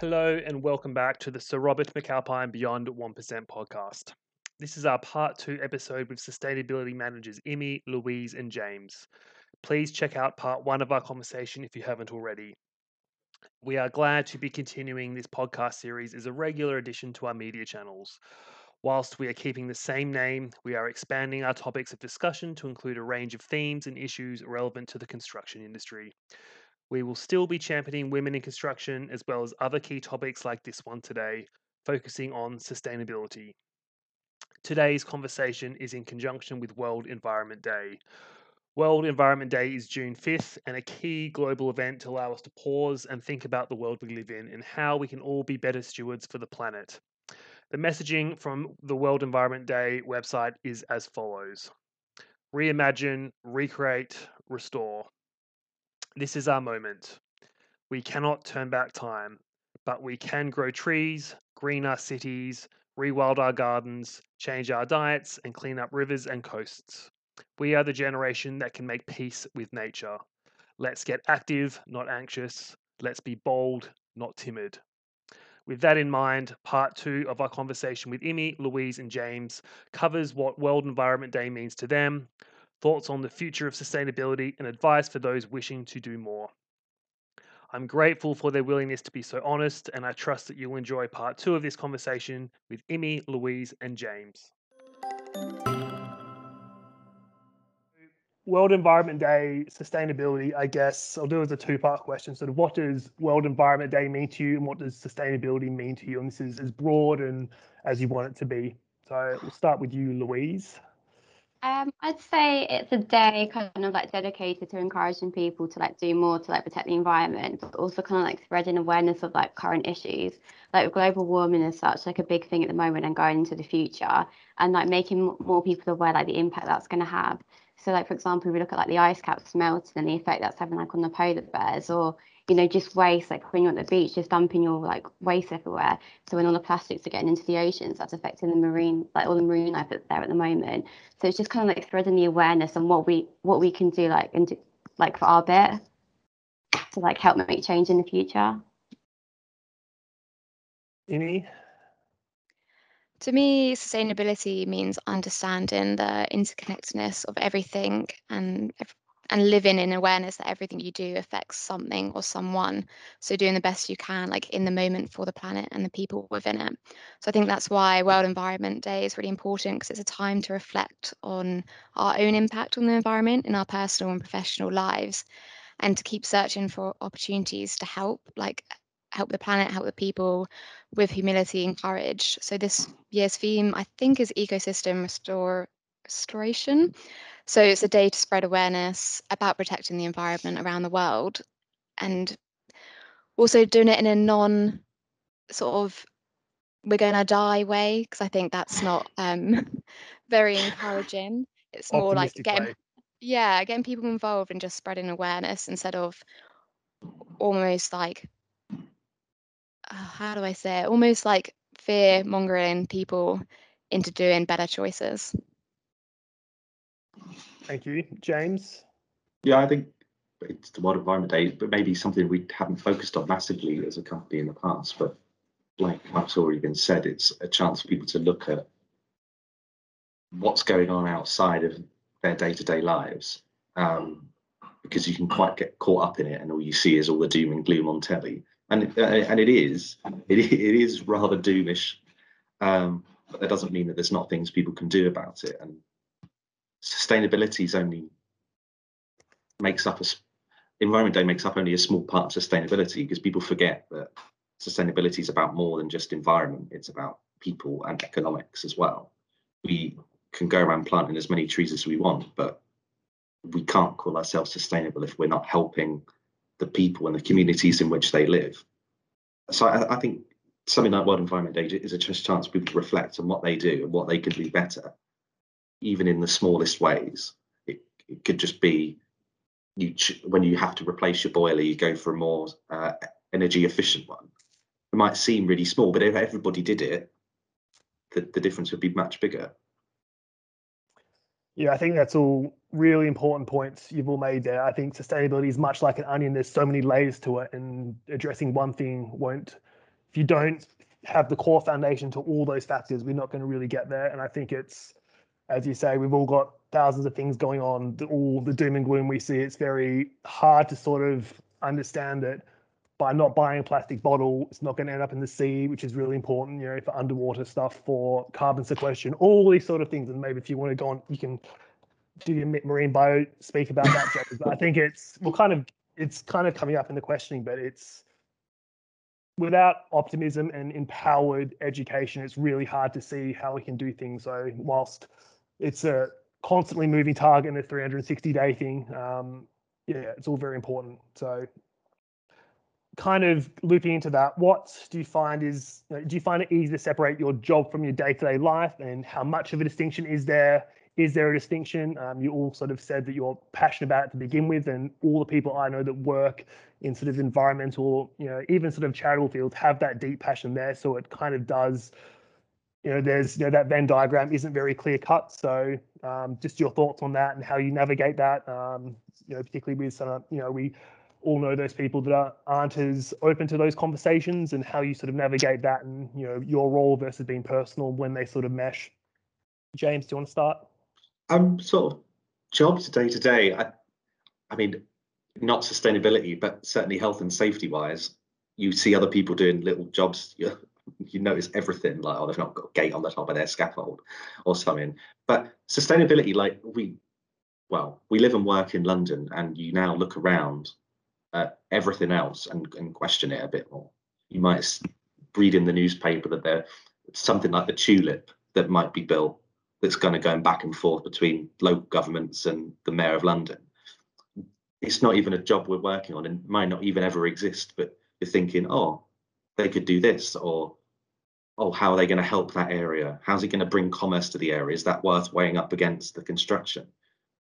Hello and welcome back to the Sir Robert McAlpine Beyond 1% podcast. This is our part two episode with sustainability managers Emmy, Louise, and James. Please check out part one of our conversation if you haven't already. We are glad to be continuing this podcast series as a regular addition to our media channels. Whilst we are keeping the same name, we are expanding our topics of discussion to include a range of themes and issues relevant to the construction industry. We will still be championing women in construction as well as other key topics like this one today, focusing on sustainability. Today's conversation is in conjunction with World Environment Day. World Environment Day is June 5th and a key global event to allow us to pause and think about the world we live in and how we can all be better stewards for the planet. The messaging from the World Environment Day website is as follows Reimagine, recreate, restore. This is our moment. We cannot turn back time, but we can grow trees, green our cities, rewild our gardens, change our diets, and clean up rivers and coasts. We are the generation that can make peace with nature. Let's get active, not anxious. Let's be bold, not timid. With that in mind, part two of our conversation with Imi, Louise, and James covers what World Environment Day means to them, thoughts on the future of sustainability, and advice for those wishing to do more. I'm grateful for their willingness to be so honest, and I trust that you'll enjoy part two of this conversation with Imi, Louise, and James. World Environment Day, sustainability, I guess I'll do as a two part question. Sort of what does World Environment Day mean to you and what does sustainability mean to you? And this is as broad and as you want it to be. So we'll start with you, Louise. Um, I'd say it's a day kind of like dedicated to encouraging people to like do more to like protect the environment, but also kind of like spreading awareness of like current issues. Like global warming is such like a big thing at the moment and going into the future, and like making more people aware like the impact that's going to have. So like for example, we look at like the ice caps melting and the effect that's having like on the polar bears, or you know, just waste, like when you're at the beach, just dumping your like waste everywhere. So when all the plastics are getting into the oceans, that's affecting the marine, like all the marine life that's there at the moment. So it's just kind of like spreading the awareness on what we what we can do, like and do, like for our bit to like help make change in the future. Imi? To me, sustainability means understanding the interconnectedness of everything and and living in awareness that everything you do affects something or someone. So doing the best you can, like in the moment for the planet and the people within it. So I think that's why World Environment Day is really important because it's a time to reflect on our own impact on the environment in our personal and professional lives and to keep searching for opportunities to help, like help the planet, help the people with humility and courage. So this year's theme, I think, is ecosystem restore restoration. So it's a day to spread awareness about protecting the environment around the world and also doing it in a non sort of we're going to die way because I think that's not um, very encouraging. It's more like getting way. yeah, getting people involved and just spreading awareness instead of almost like uh, how do I say it? Almost like fear mongering people into doing better choices. Thank you. James? Yeah, I think it's the World Environment Day, but maybe something we haven't focused on massively as a company in the past. But like what's already been said, it's a chance for people to look at what's going on outside of their day-to-day lives. Um, because you can quite get caught up in it, and all you see is all the doom and gloom on telly, and uh, and it is it, it is rather doomish, um, but that doesn't mean that there's not things people can do about it. And sustainability is only makes up a environment day makes up only a small part of sustainability because people forget that sustainability is about more than just environment it's about people and economics as well. We can go around planting as many trees as we want but we can't call ourselves sustainable if we're not helping the people and the communities in which they live. So i, I think something like world environment day is a chance for people to reflect on what they do and what they can do better even in the smallest ways. It, it could just be you when you have to replace your boiler, you go for a more uh, energy efficient one. It might seem really small, but if everybody did it, the, the difference would be much bigger. Yeah, I think that's all really important points you've all made there. I think sustainability is much like an onion. There's so many layers to it, and addressing one thing won't if you don't have the core foundation to all those factors, we're not going to really get there. And I think it's, as you say, we've all got thousands of things going on, all the doom and gloom we see. It's very hard to sort of understand that by not buying a plastic bottle, it's not going to end up in the sea, which is really important, you know, for underwater stuff, for carbon sequestration, all these sort of things. And maybe if you want to go on, you can do your marine bio speak about that. But I think it's well, kind of it's kind of coming up in the questioning, but it's without optimism and empowered education, it's really hard to see how we can do things. So whilst it's a constantly moving target and a 360 day thing, um, yeah, it's all very important. So kind of looping into that, what do you find is, do you find it easy to separate your job from your day-to-day life and how much of a distinction is there? Is there a distinction? Um, you all sort of said that you're passionate about it to begin with and all the people I know that work in sort of environmental, you know, even sort of charitable fields have that deep passion there. So it kind of does, you know, there's, you know, that Venn diagram isn't very clear cut. So um, just your thoughts on that and how you navigate that, um, you know, particularly with some, you know, we all know those people that are, aren't as open to those conversations and how you sort of navigate that and you know your role versus being personal when they sort of mesh james do you want to start um sort of jobs day to day i i mean not sustainability but certainly health and safety wise you see other people doing little jobs you, notice everything like oh they've not got a gate on the top of their scaffold or something but sustainability like we well we live and work in london and you now look around at everything else and, and question it a bit more. You might read in the newspaper that there's something like the tulip that might be built that's going to go back and forth between local governments and the mayor of London. It's not even a job we're working on and might not even ever exist, but you're thinking, oh, they could do this or oh, how are they going to help that area? How's it going to bring commerce to the area? Is that worth weighing up against the construction?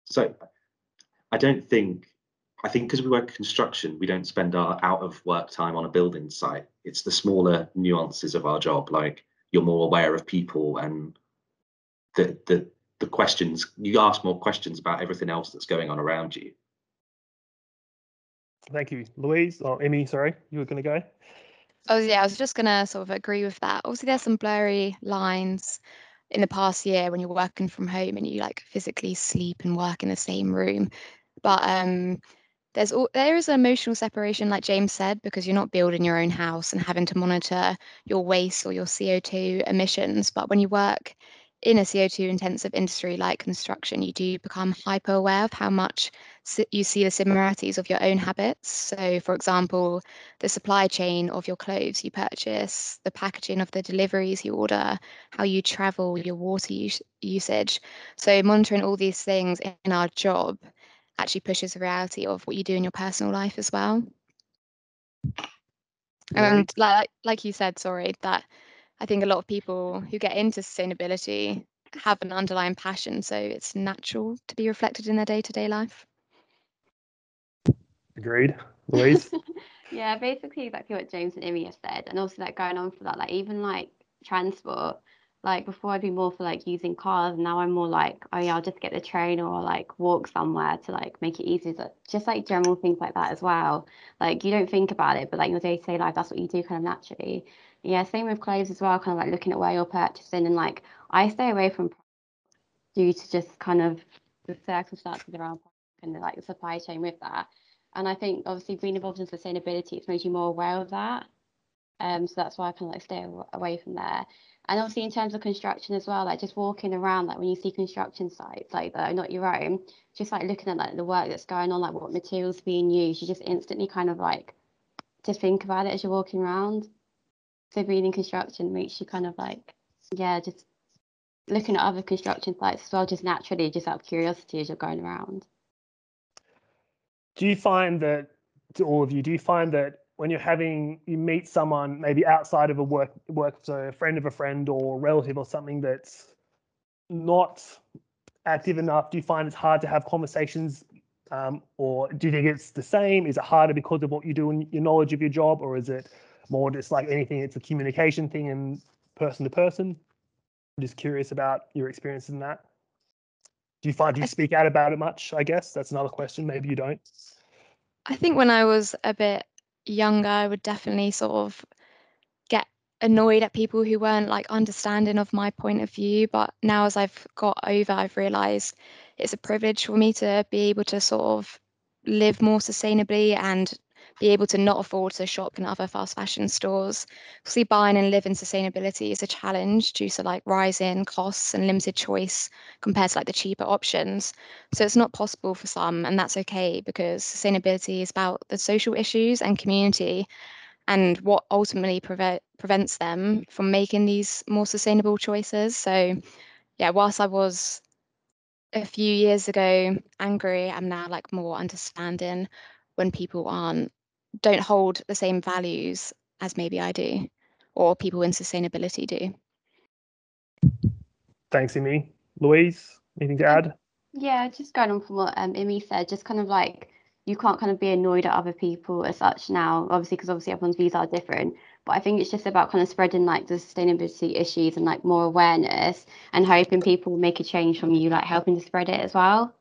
So I don't think I think because we work construction, we don't spend our out of work time on a building site. It's the smaller nuances of our job, like you're more aware of people and the the the questions you ask more questions about everything else that's going on around you. Thank you, Louise or Emmy. Sorry, you were going to go. Oh yeah, I was just to sort of agree with that. Obviously, there's some blurry lines in the past year when you're working from home and you like physically sleep and work in the same room, but um there's all, there is an emotional separation like james said because you're not building your own house and having to monitor your waste or your co2 emissions but when you work in a co2 intensive industry like construction you do become hyper aware of how much you see the similarities of your own habits so for example the supply chain of your clothes you purchase the packaging of the deliveries you order how you travel your water us- usage so monitoring all these things in our job actually pushes the reality of what you do in your personal life as well. And like like you said, sorry, that I think a lot of people who get into sustainability have an underlying passion, so it's natural to be reflected in their day-to-day life. Agreed. Louise? yeah, basically exactly what James and Imi have said. And also like going on for that, like even like transport, like before I'd be more for like using cars and now I'm more like oh yeah I'll just get the train or like walk somewhere to like make it easier just like general things like that as well like you don't think about it but like your day-to-day life that's what you do kind of naturally yeah same with clothes as well kind of like looking at where you're purchasing and like I stay away from due to just kind of the circumstances around and the, like the supply chain with that and I think obviously being involved in sustainability it's made you more aware of that. Um so that's why I kind of like stay away from there. And obviously in terms of construction as well like just walking around like when you see construction sites like that are not your own just like looking at like the work that's going on like what materials being used you just instantly kind of like to think about it as you're walking around. So being in construction makes you kind of like yeah just looking at other construction sites as well just naturally just out of curiosity as you're going around do you find that to all of you do you find that when you're having you meet someone maybe outside of a work work so a friend of a friend or relative or something that's not active enough do you find it's hard to have conversations um, or do you think it's the same? Is it harder because of what you do and your knowledge of your job or is it more just like anything it's a communication thing and person to person? I'm just curious about your experience in that do you find do you speak out about it much i guess? That's another question. Maybe you don't. I think when I was a bit younger, I would definitely sort of get annoyed at people who weren't like understanding of my point of view. But now, as I've got over, I've realised it's a privilege for me to be able to sort of live more sustainably and be able to not afford to shop in other fast fashion stores. See, buying and living sustainability is a challenge due to like rising costs and limited choice compared to like the cheaper options. So it's not possible for some, and that's okay because sustainability is about the social issues and community and what ultimately prevent, prevents them from making these more sustainable choices. So, yeah, whilst I was a few years ago angry, I'm now like more understanding when people aren't don't hold the same values as maybe I do, or people in sustainability do. Thanks, Imi. Louise, anything to add? Yeah, just going on from what um, Imi said, just kind of like you can't kind of be annoyed at other people as such now, obviously, because obviously everyone's views are different. But I think it's just about kind of spreading like the sustainability issues and like more awareness and hoping people will make a change from you, like helping to spread it as well.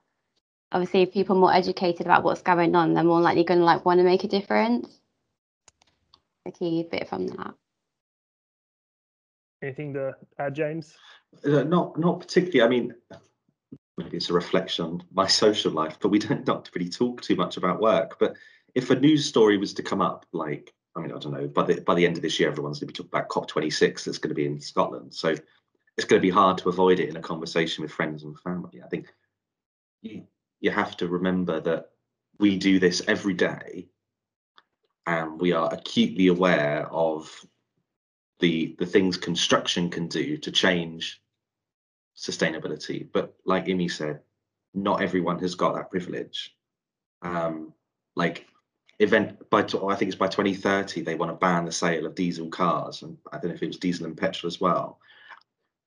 Obviously, if people are more educated about what's going on, they're more likely going to like want to make a difference. A key bit from that. Anything to add, James? Uh, not not particularly. I mean, maybe it's a reflection on my social life, but we don't not really talk too much about work. But if a news story was to come up, like I mean, I don't know, by the by the end of this year, everyone's going to be talking about COP26 that's going to be in Scotland. So it's going to be hard to avoid it in a conversation with friends and family. I think you you have to remember that we do this every day, and we are acutely aware of the the things construction can do to change sustainability. But like Imi said, not everyone has got that privilege. Um, like event by I think it's by 2030 they want to ban the sale of diesel cars, and I don't know if it was diesel and petrol as well.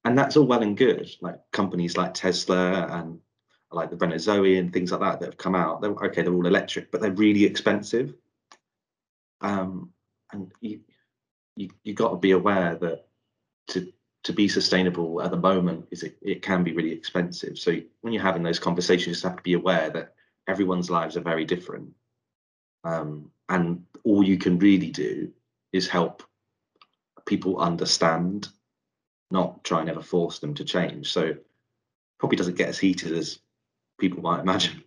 And that's all well and good. Like companies like Tesla and like the Renault and things like that that have come out. They're okay, they're all electric, but they're really expensive. Um, and you you you got to be aware that to to be sustainable at the moment is it, it can be really expensive. So when you're having those conversations, you just have to be aware that everyone's lives are very different. Um, and all you can really do is help people understand, not try and ever force them to change. So probably doesn't get as heated as people might imagine.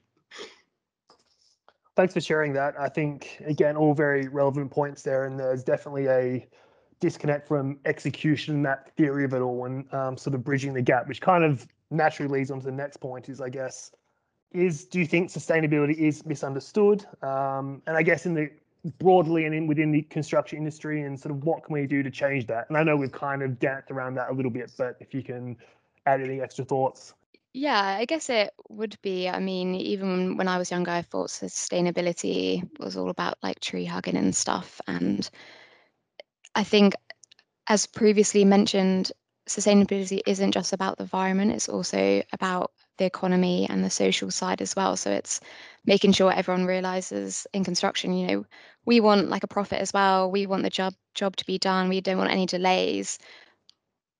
Thanks for sharing that. I think again, all very relevant points there, and there's definitely a disconnect from execution, that theory of it all, and um, sort of bridging the gap, which kind of naturally leads on to the next point is, I guess, is do you think sustainability is misunderstood? Um, and I guess in the broadly and in within the construction industry, and sort of what can we do to change that? And I know we've kind of danced around that a little bit, but if you can add any extra thoughts. Yeah, I guess it would be. I mean, even when I was younger, I thought sustainability was all about like tree hugging and stuff. And I think, as previously mentioned, sustainability isn't just about the environment, it's also about the economy and the social side as well. So it's making sure everyone realizes in construction, you know, we want like a profit as well. We want the job job to be done. We don't want any delays.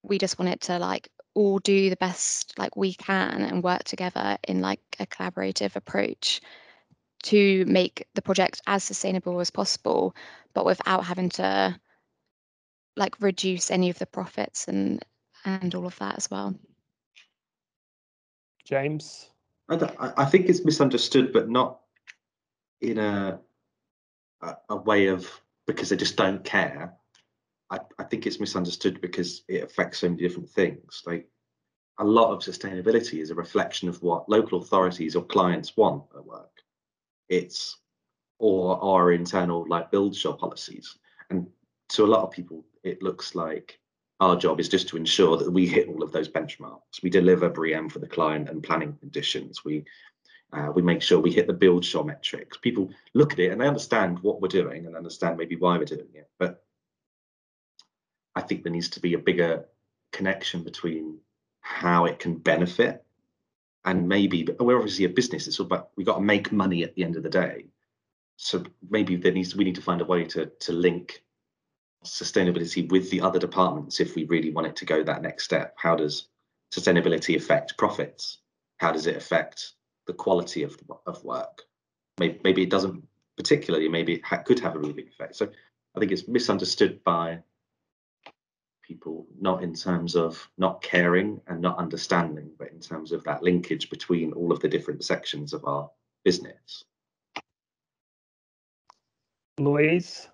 We just want it to like all do the best like we can and work together in like a collaborative approach to make the project as sustainable as possible, but without having to like reduce any of the profits and and all of that as well. James, I, I think it's misunderstood, but not in a, a a way of because they just don't care. I, I think it's misunderstood because it affects so many different things. Like a lot of sustainability is a reflection of what local authorities or clients want at work. It's or our internal like build shop policies. And to a lot of people, it looks like our job is just to ensure that we hit all of those benchmarks. We deliver BREEAM for the client and planning conditions. We uh, we make sure we hit the build shop metrics. People look at it and they understand what we're doing and understand maybe why we're doing it. But I think there needs to be a bigger connection between how it can benefit and maybe we're obviously a business it's all about we've got to make money at the end of the day. So maybe there needs we need to find a way to to link sustainability with the other departments if we really want it to go that next step. How does sustainability affect profits? How does it affect the quality of, of work? Maybe, maybe it doesn't particularly maybe it ha- could have a big effect. So i think it's misunderstood by people, not in terms of not caring and not understanding, but in terms of that linkage between all of the different sections of our business. Louise?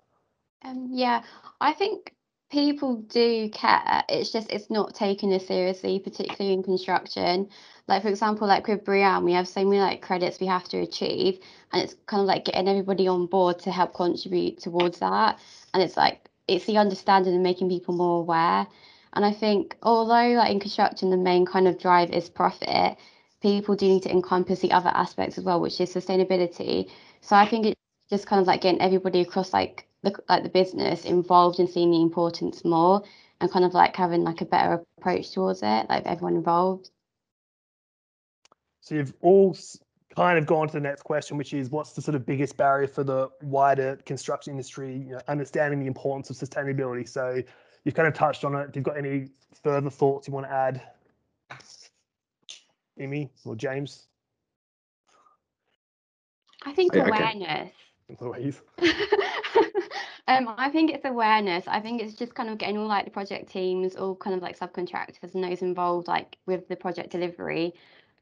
Um, yeah, I think people do care. It's just it's not taken as seriously, particularly in construction. Like for example, like with BREEAM, we have so many like credits we have to achieve, and it's kind of like getting everybody on board to help contribute towards that. And it's like it's the understanding and making people more aware. And I think although like in construction the main kind of drive is profit, people do need to encompass the other aspects as well, which is sustainability. So I think it's just kind of like getting everybody across like the like the business involved in seeing the importance more and kind of like having like a better approach towards it, like everyone involved. So you've all kind of gone to the next question, which is what's the sort of biggest barrier for the wider construction industry, you know, understanding the importance of sustainability. So you've kind of touched on it. If you've got any further thoughts you want to add, Amy or James? I think I- I awareness. Louise? um, I think it's awareness. I think it's just kind of getting all like the project teams, all kind of like subcontractors and those involved like with the project delivery,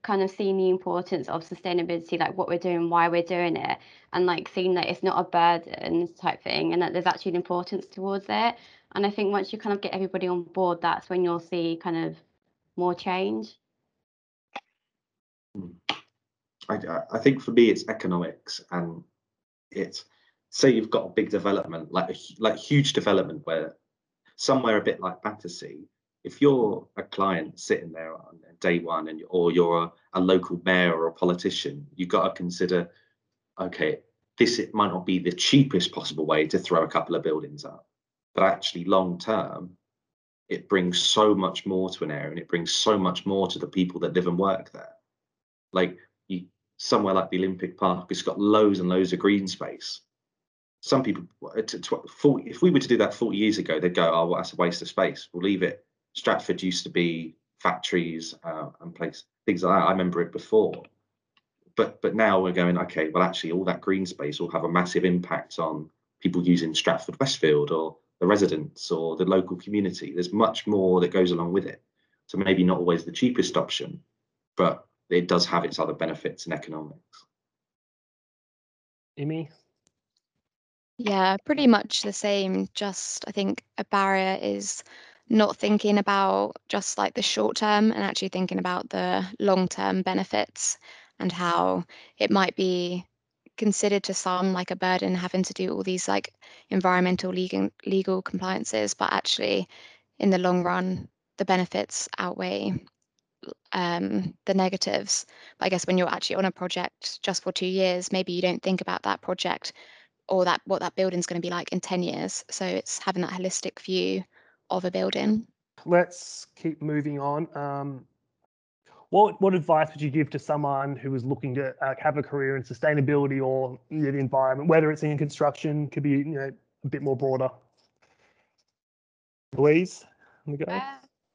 kind of seeing the importance of sustainability, like what we're doing, why we're doing it, and like seeing that it's not a burden type thing and that there's actually an importance towards it. And I think once you kind of get everybody on board, that's when you'll see kind of more change. Hmm. I, I- I think for me it's economics and it's say you've got a big development like a, like huge development where somewhere a bit like Battersea, if you're a client sitting there on day one and or you're a, a local mayor or a politician, you've got to consider, okay, this it might not be the cheapest possible way to throw a couple of buildings up, but actually long term, it brings so much more to an area and it brings so much more to the people that live and work there. Like you, somewhere like the Olympic Park, it's got loads and loads of green space. Some people, uh, to, to, 40, if we were to do that 40 years ago, they'd go, oh, well, that's a waste of space. We'll leave it. Stratford used to be factories uh, and place things like that. I remember it before. But but now we're going, okay, well, actually, all that green space will have a massive impact on people using Stratford Westfield or the residents or the local community. There's much more that goes along with it. So maybe not always the cheapest option, but it does have its other benefits and economics. Amy? Yeah, pretty much the same. Just I think a barrier is not thinking about just like the short term and actually thinking about the long term benefits and how it might be considered to some like a burden having to do all these like environmental legal legal compliances, but actually in the long run the benefits outweigh um, the negatives. But I guess when you're actually on a project just for two years, maybe you don't think about that project or that what that building's going to be like in 10 years. So it's having that holistic view of a building. Let's keep moving on. Um, what what advice would you give to someone who is looking to uh, have a career in sustainability or the environment, whether it's in construction, could be you know a bit more broader? Louise, on the go. Uh,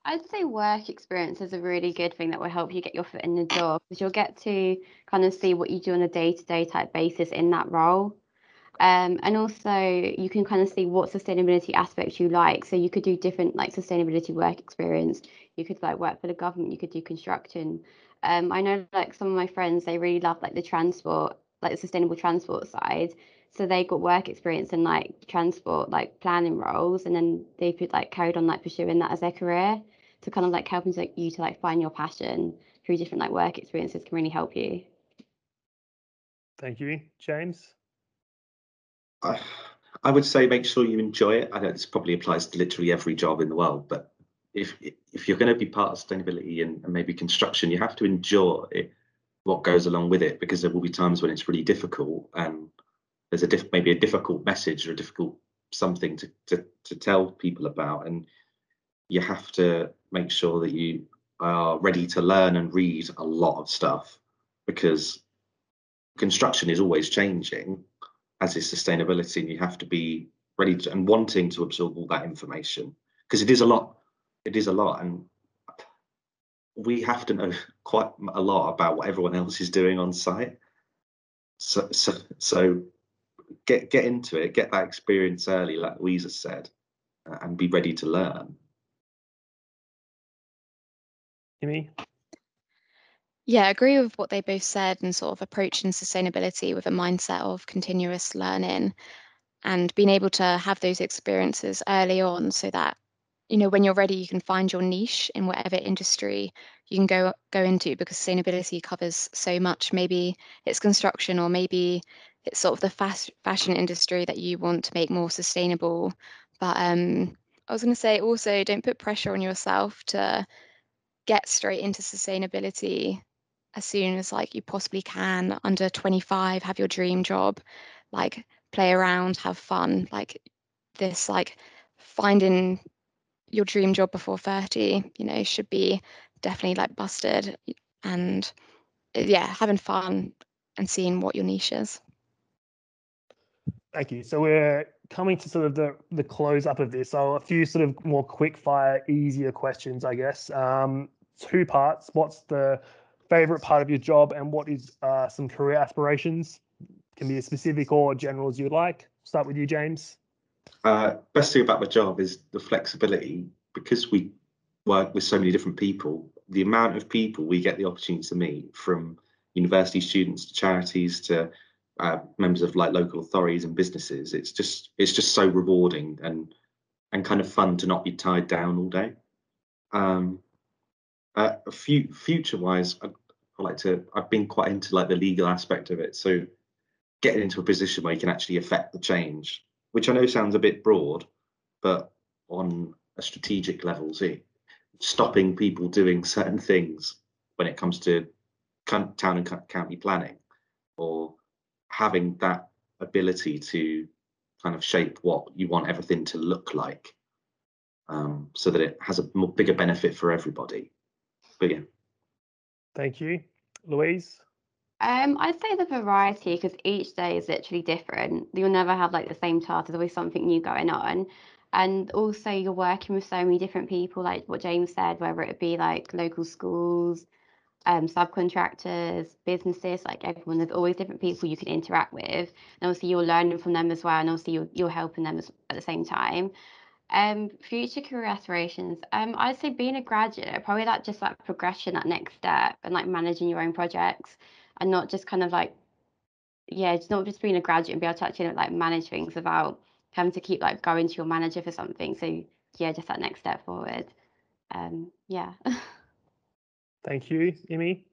I'd say work experience is a really good thing that will help you get your foot in the door because you'll get to kind of see what you do on a day-to-day type basis in that role. Um, and also you can kind of see what sustainability aspects you like. So you could do different like sustainability work experience. You could like work for the government, you could do construction. Um, I know like some of my friends, they really love like the transport, like the sustainable transport side. So they got work experience in like transport, like planning roles, and then they could like carried on like pursuing that as their career to kind of like helping to, like, you to like find your passion through different like work experiences can really help you. Thank you, James. I, would say make sure you enjoy it. I know this probably applies to literally every job in the world, but if if you're going to be part of sustainability and, and maybe construction, you have to enjoy it, what goes along with it because there will be times when it's really difficult and there's a diff, maybe a difficult message or a difficult something to, to to tell people about, and you have to make sure that you are ready to learn and read a lot of stuff because construction is always changing as is sustainability, and you have to be ready to, and wanting to absorb all that information because it is a lot. It is a lot, and we have to know quite a lot about what everyone else is doing on site. So, so, so get get into it, get that experience early, like Louisa said, and be ready to learn. Timmy, yeah, I agree with what they both said and sort of approaching sustainability with a mindset of continuous learning and being able to have those experiences early on so that you know when you're ready you can find your niche in whatever industry you can go go into because sustainability covers so much. Maybe it's construction or maybe it's sort of the fast fashion industry that you want to make more sustainable. But um I was going to say also don't put pressure on yourself to get straight into sustainability as soon as like you possibly can under 25 have your dream job like play around have fun like this like finding your dream job before 30 you know should be definitely like busted and uh, yeah having fun and seeing what your niche is Thank you. So we're coming to sort of the the close up of this. So a few sort of more quick fire, easier questions, I guess. Um, two parts. What's the favorite part of your job, and what is uh, some career aspirations? Can be as specific or general as you'd like. Start with you, James. Uh, best thing about my job is the flexibility because we work with so many different people. The amount of people we get the opportunity to meet, from university students to charities to uh, members of like local authorities and businesses, it's just it's just so rewarding and and kind of fun to not be tied down all day. Um, uh, a few future wise, I, I like to. I've been quite into like the legal aspect of it, so getting into a position where you can actually affect the change which I know sounds a bit broad, but on a strategic level, see, stopping people doing certain things when it comes to town and county planning, or having that ability to kind of shape what you want everything to look like, um, so that it has a bigger benefit for everybody. But yeah. Thank you, Louise. Um, I'd say the variety because each day is literally different. You'll never have like the same task. There's always something new going on. And also you're working with so many different people, like what James said, whether it be like local schools, um, subcontractors, businesses, like everyone, there's always different people you can interact with. And obviously you're learning from them as well, and also you're you're helping them as, at the same time. Um, future career aspirations. Um, I'd say being a graduate, probably that just like progression, that next step, and like managing your own projects and not just kind of like yeah it's not just being a graduate and be able to actually like manage things without having to keep like going to your manager for something. So yeah just that next step forward. Um yeah. Thank you Imi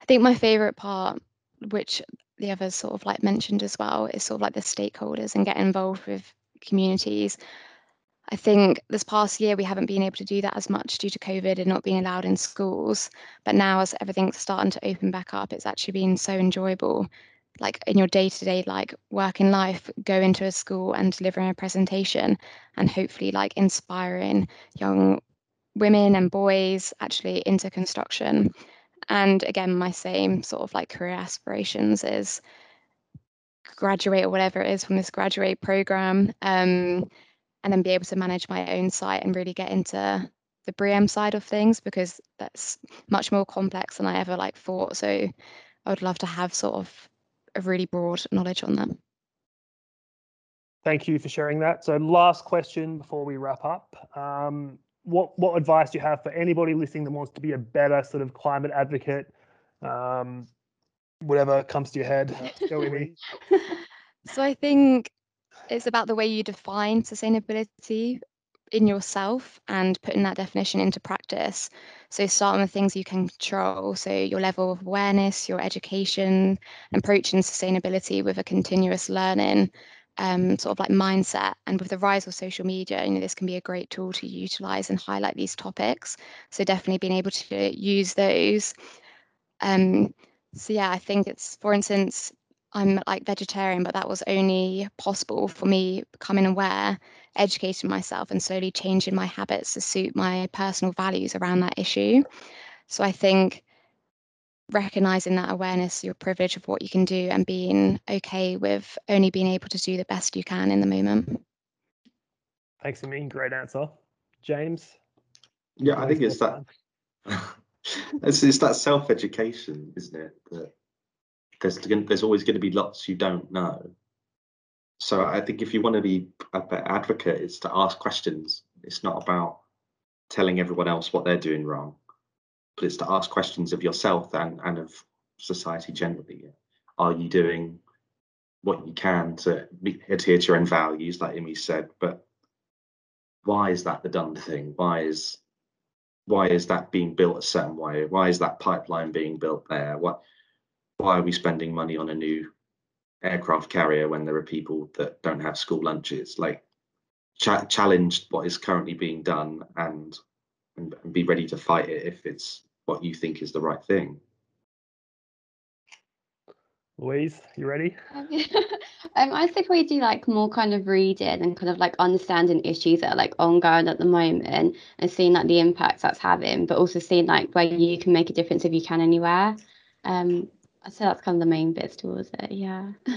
I think my favorite part which the others sort of like mentioned as well is sort of like the stakeholders and get involved with communities I think this past year we haven't been able to do that as much due to COVID and not being allowed in schools. But now, as everything's starting to open back up, it's actually been so enjoyable. Like in your day to day, like working life, go into a school and delivering a presentation, and hopefully, like inspiring young women and boys actually into construction. And again, my same sort of like career aspirations is graduate or whatever it is from this graduate program. Um, and then be able to manage my own site and really get into the BREEAM side of things because that's much more complex than I ever like thought. So I would love to have sort of a really broad knowledge on that. Thank you for sharing that. So last question before we wrap up. Um, what what advice do you have for anybody listening that wants to be a better sort of climate advocate? Um, whatever comes to your head. Go with me. so I think it's about the way you define sustainability in yourself and putting that definition into practice. So, starting with things you can control. So, your level of awareness, your education, approaching sustainability with a continuous learning um, sort of like mindset. And with the rise of social media, you know, this can be a great tool to utilize and highlight these topics. So, definitely being able to use those. Um, so, yeah, I think it's, for instance, I'm like vegetarian, but that was only possible for me becoming aware, educating myself, and slowly changing my habits to suit my personal values around that issue. So I think recognizing that awareness, your privilege of what you can do, and being okay with only being able to do the best you can in the moment. Thanks, Amin. Great answer. James? Yeah, I think it's that. it's, it's that self education, isn't it? That there's there's always going to be lots you don't know. So I think if you want to be a better advocate, it's to ask questions. It's not about telling everyone else what they're doing wrong. but it's to ask questions of yourself and, and of society generally. Are you doing what you can to adhere to your own values, like Imi said, but why is that the done thing? Why is why is that being built a certain way? Why is that pipeline being built there? What why are we spending money on a new aircraft carrier when there are people that don't have school lunches? Like ch- challenge what is currently being done and, and and be ready to fight it if it's what you think is the right thing. Louise, you ready? um, I think we do like more kind of reading and kind of like understanding issues that are like ongoing at the moment and seeing like the impacts that's having, but also seeing like where you can make a difference if you can anywhere. Um, I'd say that's kind of the main bits towards it. Yeah.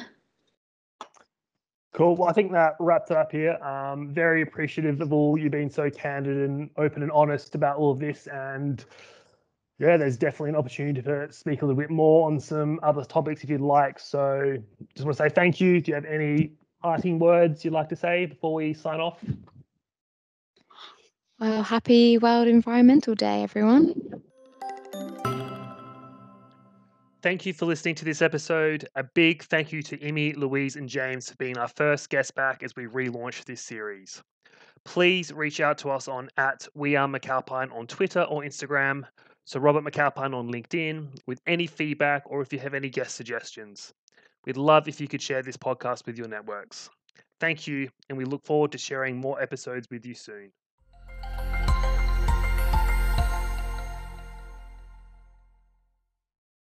Cool. Well, I think that wraps it up here. Um, very appreciative of all you being so candid and open and honest about all of this. And yeah, there's definitely an opportunity to speak a little bit more on some other topics if you'd like. So just want to say thank you. Do you have any parting words you'd like to say before we sign off? Well, happy World Environmental Day, everyone. Thank you for listening to this episode. A big thank you to Emmy, Louise, and James for being our first guest back as we relaunch this series. Please reach out to us on at We Are McAlpine on Twitter or Instagram, Sir Robert McAlpine on LinkedIn with any feedback or if you have any guest suggestions. We'd love if you could share this podcast with your networks. Thank you, and we look forward to sharing more episodes with you soon.